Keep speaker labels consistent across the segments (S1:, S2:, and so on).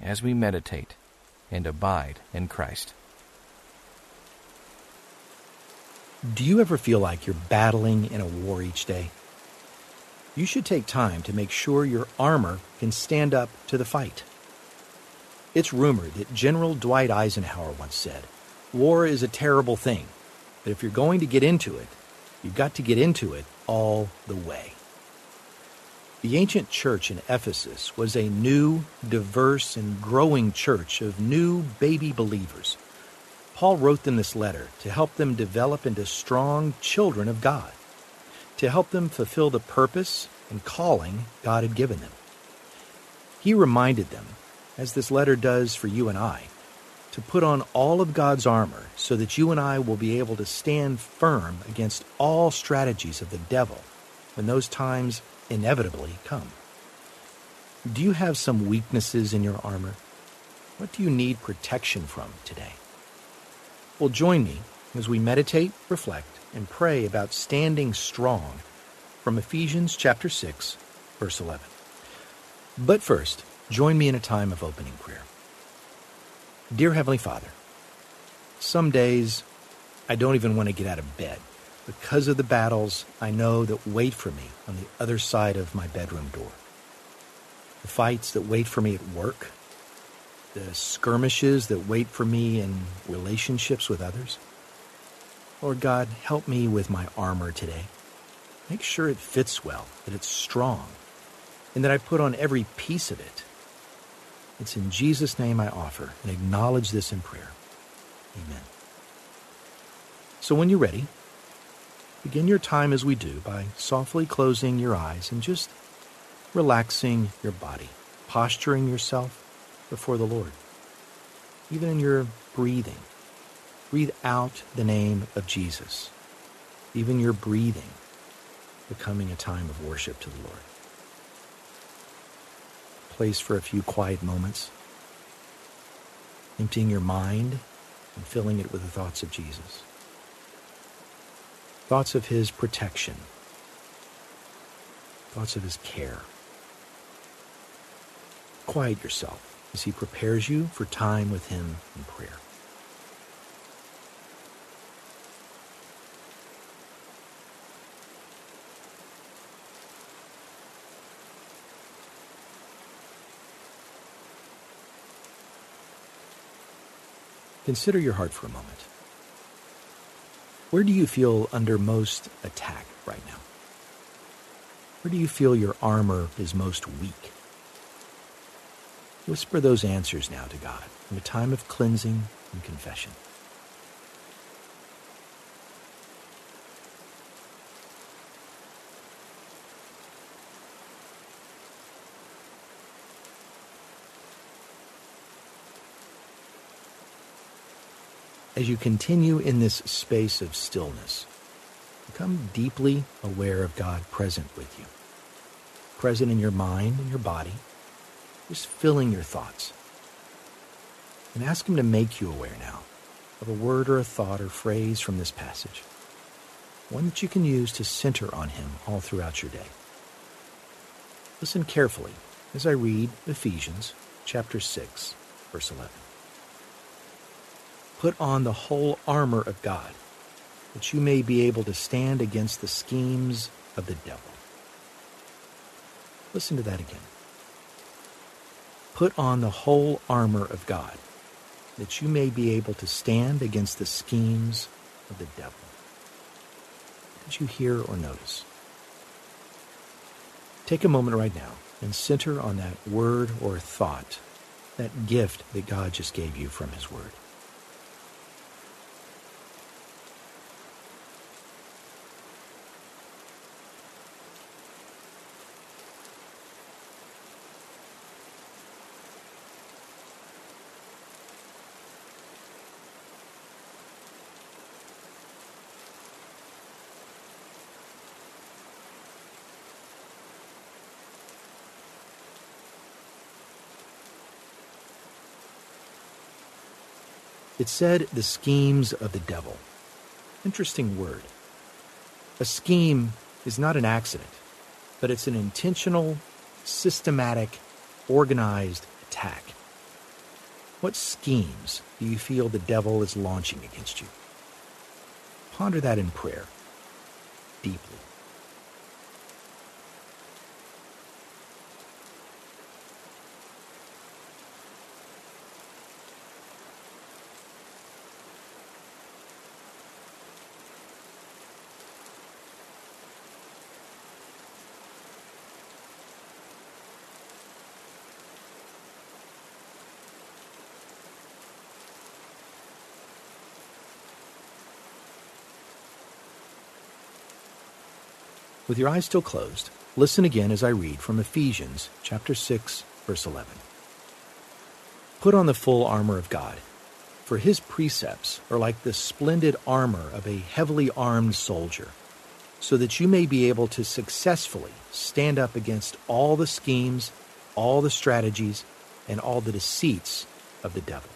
S1: as we meditate and abide in Christ.
S2: Do you ever feel like you're battling in a war each day? You should take time to make sure your armor can stand up to the fight. It's rumored that General Dwight Eisenhower once said, War is a terrible thing, but if you're going to get into it, you've got to get into it all the way. The ancient church in Ephesus was a new, diverse, and growing church of new baby believers. Paul wrote them this letter to help them develop into strong children of God, to help them fulfill the purpose and calling God had given them. He reminded them, as this letter does for you and I, to put on all of God's armor so that you and I will be able to stand firm against all strategies of the devil when those times inevitably come. Do you have some weaknesses in your armor? What do you need protection from today? Well, join me as we meditate, reflect, and pray about standing strong from Ephesians chapter 6, verse 11. But first, join me in a time of opening prayer. Dear Heavenly Father, some days I don't even want to get out of bed because of the battles I know that wait for me on the other side of my bedroom door. The fights that wait for me at work, the skirmishes that wait for me in relationships with others. Lord God, help me with my armor today. Make sure it fits well, that it's strong, and that I put on every piece of it. It's in Jesus' name I offer and acknowledge this in prayer. Amen. So when you're ready, Begin your time as we do by softly closing your eyes and just relaxing your body, posturing yourself before the Lord. Even in your breathing, breathe out the name of Jesus. Even your breathing becoming a time of worship to the Lord. Place for a few quiet moments, emptying your mind and filling it with the thoughts of Jesus thoughts of his protection, thoughts of his care. Quiet yourself as he prepares you for time with him in prayer. Consider your heart for a moment. Where do you feel under most attack right now? Where do you feel your armor is most weak? Whisper those answers now to God in a time of cleansing and confession. As you continue in this space of stillness, become deeply aware of God present with you, present in your mind and your body, just filling your thoughts. And ask Him to make you aware now of a word or a thought or phrase from this passage, one that you can use to center on Him all throughout your day. Listen carefully as I read Ephesians chapter 6, verse 11 put on the whole armor of God, that you may be able to stand against the schemes of the devil. Listen to that again. Put on the whole armor of God, that you may be able to stand against the schemes of the devil. Did you hear or notice? Take a moment right now and center on that word or thought, that gift that God just gave you from His Word. It said the schemes of the devil. Interesting word. A scheme is not an accident, but it's an intentional, systematic, organized attack. What schemes do you feel the devil is launching against you? Ponder that in prayer deeply. With your eyes still closed, listen again as I read from Ephesians chapter 6, verse 11. Put on the full armor of God, for his precepts are like the splendid armor of a heavily armed soldier, so that you may be able to successfully stand up against all the schemes, all the strategies, and all the deceits of the devil.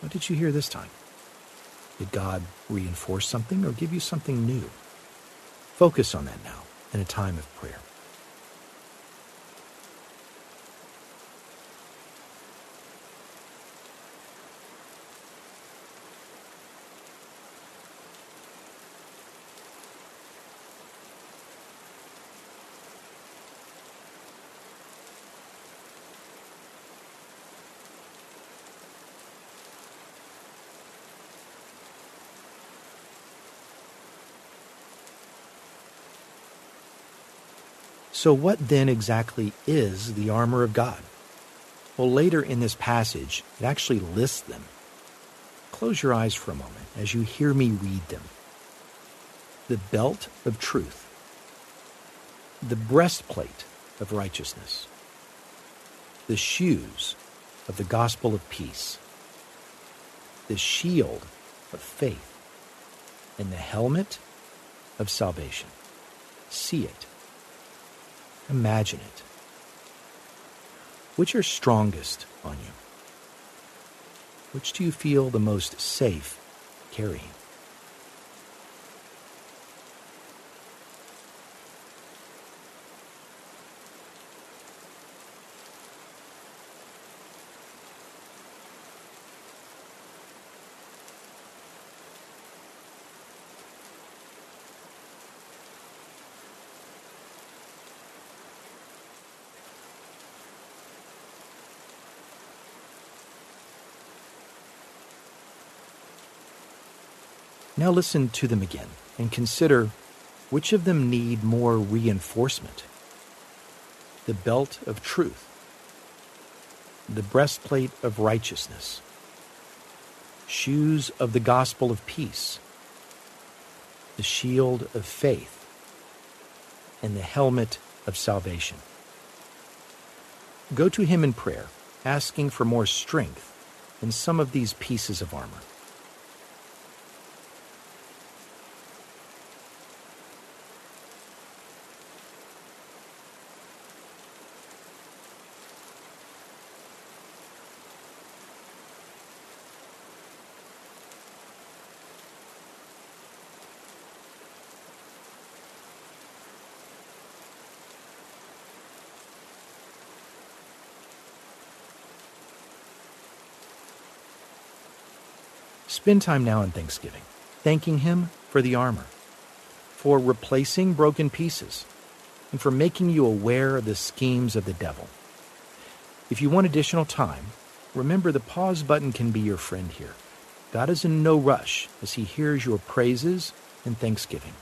S2: What did you hear this time? Did God reinforce something or give you something new? Focus on that now in a time of prayer. So, what then exactly is the armor of God? Well, later in this passage, it actually lists them. Close your eyes for a moment as you hear me read them. The belt of truth, the breastplate of righteousness, the shoes of the gospel of peace, the shield of faith, and the helmet of salvation. See it Imagine it. Which are strongest on you? Which do you feel the most safe carrying? Now listen to them again and consider which of them need more reinforcement. The belt of truth, the breastplate of righteousness, shoes of the gospel of peace, the shield of faith, and the helmet of salvation. Go to him in prayer, asking for more strength in some of these pieces of armor. Spend time now in Thanksgiving, thanking Him for the armor, for replacing broken pieces, and for making you aware of the schemes of the devil. If you want additional time, remember the pause button can be your friend here. God is in no rush as He hears your praises and thanksgiving.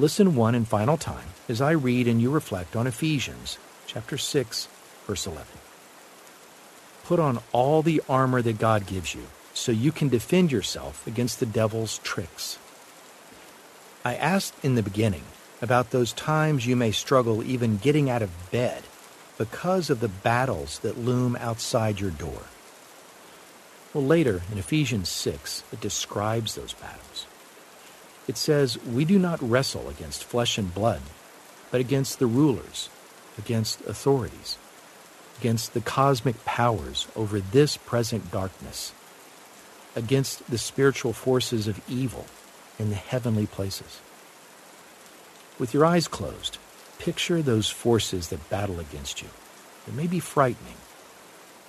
S2: Listen one and final time as I read and you reflect on Ephesians chapter 6 verse 11. Put on all the armor that God gives you so you can defend yourself against the devil's tricks. I asked in the beginning about those times you may struggle even getting out of bed because of the battles that loom outside your door. Well, later in Ephesians 6, it describes those battles. It says, We do not wrestle against flesh and blood, but against the rulers, against authorities, against the cosmic powers over this present darkness, against the spiritual forces of evil in the heavenly places. With your eyes closed, picture those forces that battle against you. It may be frightening,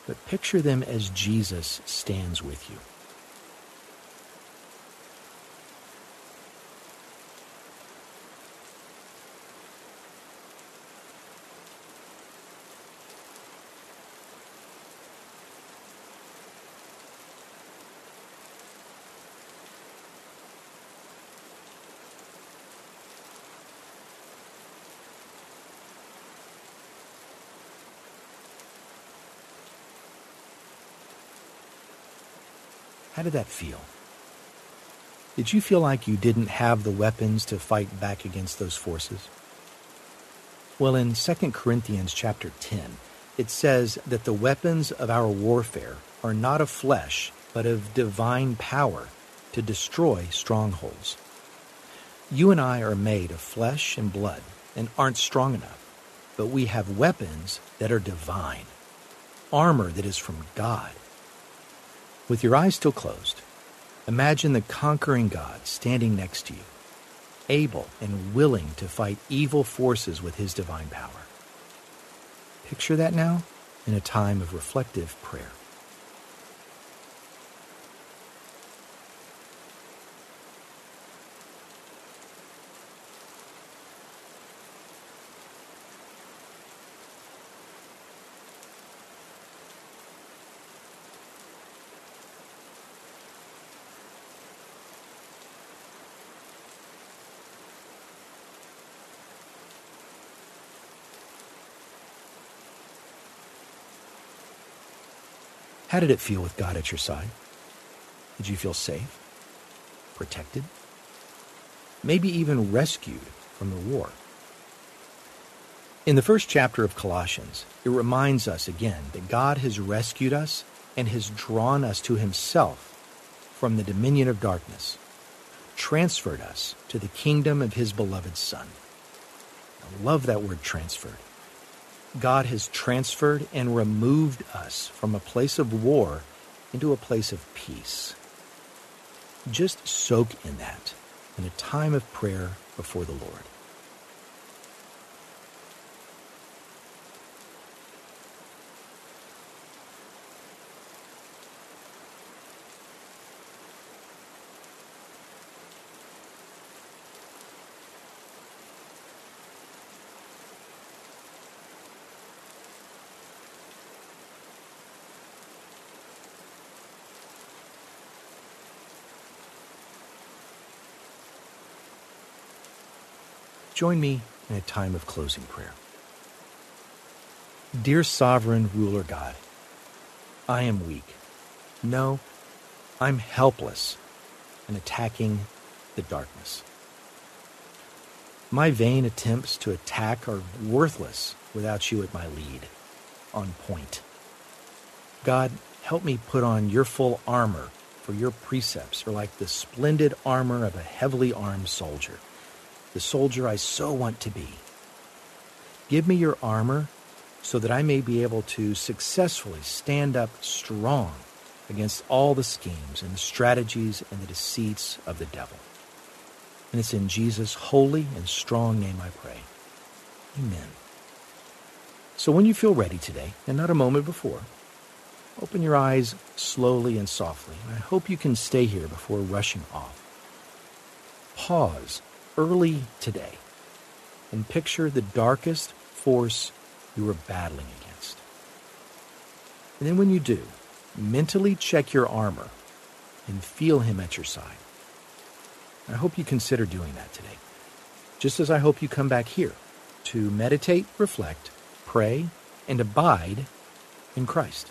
S2: but picture them as Jesus stands with you. How did that feel? Did you feel like you didn't have the weapons to fight back against those forces? Well, in 2 Corinthians chapter 10, it says that the weapons of our warfare are not of flesh, but of divine power to destroy strongholds. You and I are made of flesh and blood and aren't strong enough, but we have weapons that are divine, armor that is from God with your eyes still closed, imagine the conquering God standing next to you, able and willing to fight evil forces with his divine power. Picture that now in a time of reflective prayer. How did it feel with God at your side? Did you feel safe, protected, maybe even rescued from the war? In the first chapter of Colossians, it reminds us again that God has rescued us and has drawn us to himself from the dominion of darkness, transferred us to the kingdom of his beloved Son. I love that word transferred. God has transferred and removed us from a place of war into a place of peace. Just soak in that in a time of prayer before the Lord. Join me in a time of closing prayer. Dear sovereign ruler God, I am weak. No, I'm helpless in attacking the darkness. My vain attempts to attack are worthless without you at my lead, on point. God, help me put on your full armor, for your precepts are like the splendid armor of a heavily armed soldier the soldier I so want to be. Give me your armor so that I may be able to successfully stand up strong against all the schemes and the strategies and the deceits of the devil. And it's in Jesus' holy and strong name I pray. Amen. So when you feel ready today, and not a moment before, open your eyes slowly and softly. I hope you can stay here before rushing off. Pause early today and picture the darkest force you are battling against. And then when you do, mentally check your armor and feel him at your side. I hope you consider doing that today, just as I hope you come back here to meditate, reflect, pray, and abide in Christ.